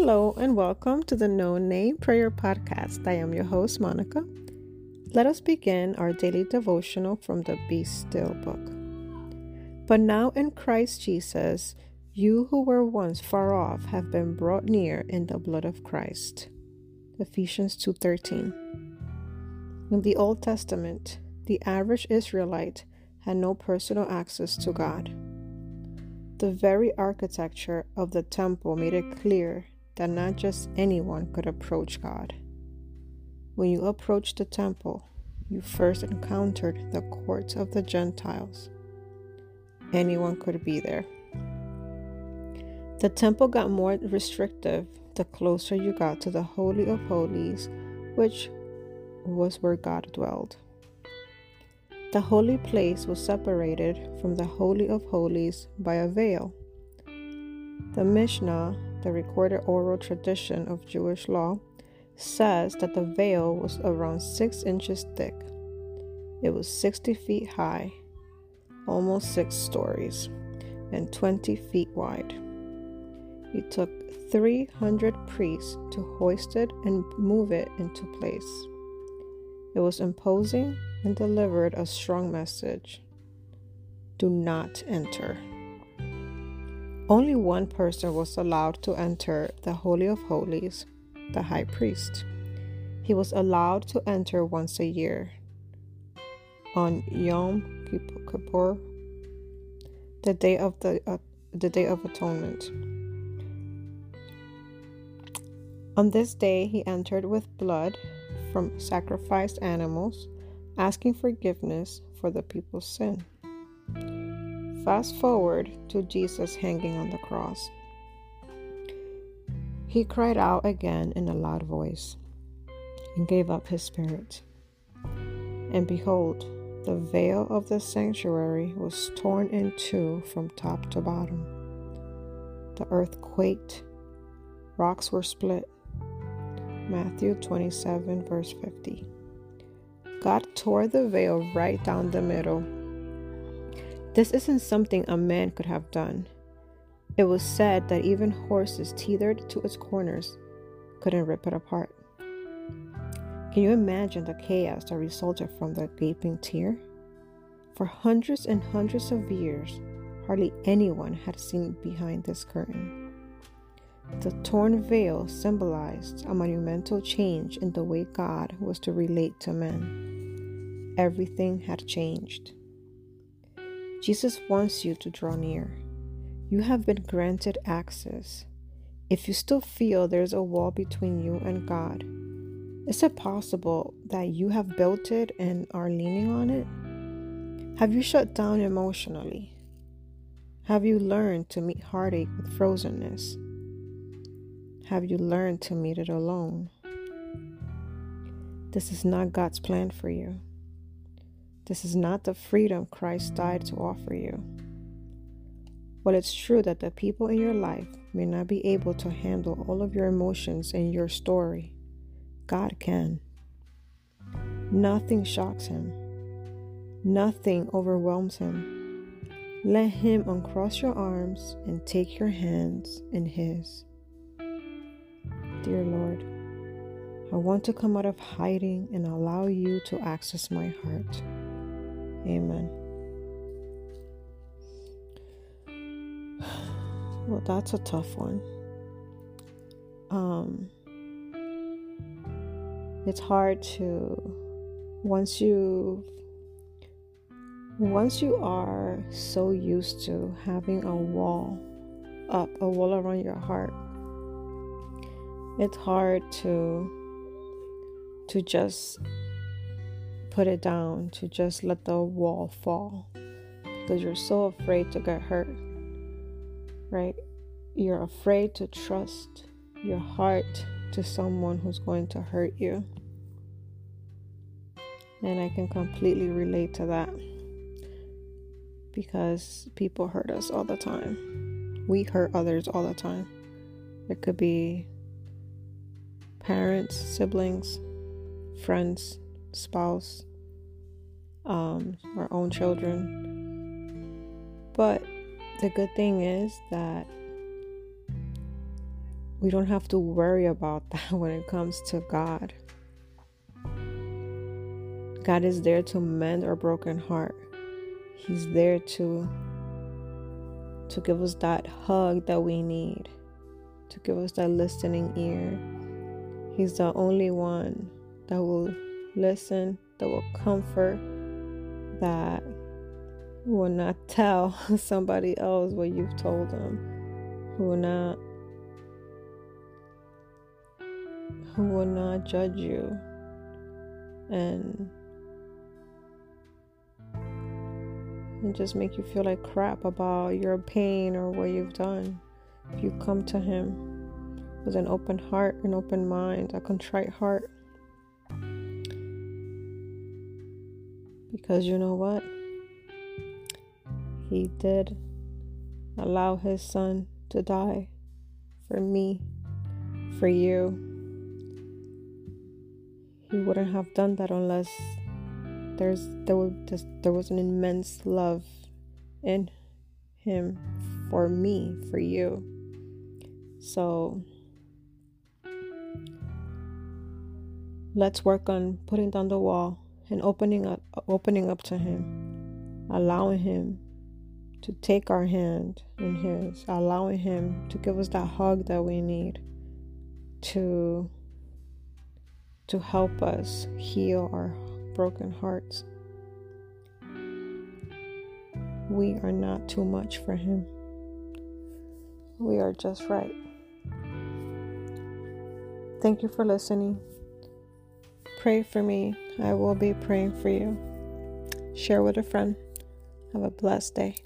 Hello, and welcome to the No Name Prayer Podcast. I am your host, Monica. Let us begin our daily devotional from the Be Still book. But now in Christ Jesus, you who were once far off have been brought near in the blood of Christ. Ephesians 2:13. In the Old Testament, the average Israelite had no personal access to God. The very architecture of the temple made it clear that not just anyone could approach God. When you approached the temple, you first encountered the courts of the Gentiles. Anyone could be there. The temple got more restrictive the closer you got to the Holy of Holies, which was where God dwelled. The holy place was separated from the Holy of Holies by a veil. The Mishnah the recorded oral tradition of Jewish law, says that the veil was around six inches thick. It was 60 feet high, almost six stories, and 20 feet wide. It took 300 priests to hoist it and move it into place. It was imposing and delivered a strong message do not enter. Only one person was allowed to enter the Holy of Holies, the high priest. He was allowed to enter once a year on Yom Kippur, the day of the uh, the day of atonement. On this day, he entered with blood from sacrificed animals, asking forgiveness for the people's sin. Fast forward to Jesus hanging on the cross. He cried out again in a loud voice and gave up his spirit. And behold, the veil of the sanctuary was torn in two from top to bottom. The earth quaked, rocks were split. Matthew 27, verse 50. God tore the veil right down the middle this isn't something a man could have done. It was said that even horses tethered to its corners couldn't rip it apart. Can you imagine the chaos that resulted from the gaping tear? For hundreds and hundreds of years, hardly anyone had seen behind this curtain. The torn veil symbolized a monumental change in the way God was to relate to men. Everything had changed. Jesus wants you to draw near. You have been granted access. If you still feel there's a wall between you and God, is it possible that you have built it and are leaning on it? Have you shut down emotionally? Have you learned to meet heartache with frozenness? Have you learned to meet it alone? This is not God's plan for you. This is not the freedom Christ died to offer you. While it's true that the people in your life may not be able to handle all of your emotions and your story, God can. Nothing shocks him, nothing overwhelms him. Let him uncross your arms and take your hands in his. Dear Lord, I want to come out of hiding and allow you to access my heart. Amen. Well, that's a tough one. Um, it's hard to once you once you are so used to having a wall up, a wall around your heart, it's hard to to just put it down, to just let the wall fall because you're so afraid to get hurt, right? You're afraid to trust your heart to someone who's going to hurt you. And I can completely relate to that because people hurt us all the time. We hurt others all the time. It could be parents, siblings, friends, spouse, um, our own children. But the good thing is that we don't have to worry about that when it comes to God. God is there to mend our broken heart. He's there to to give us that hug that we need, to give us that listening ear. He's the only one that will listen, that will comfort, that will not tell somebody else what you've told them, who will not who will not judge you and and just make you feel like crap about your pain or what you've done. If you come to Him with an open heart, an open mind, a contrite heart. Because you know what? He did allow His Son to die for me, for you. He wouldn't have done that unless there's there was just there was an immense love in him for me, for you. So let's work on putting down the wall and opening up opening up to him, allowing him to take our hand in his, allowing him to give us that hug that we need to to help us heal our broken hearts. We are not too much for Him. We are just right. Thank you for listening. Pray for me. I will be praying for you. Share with a friend. Have a blessed day.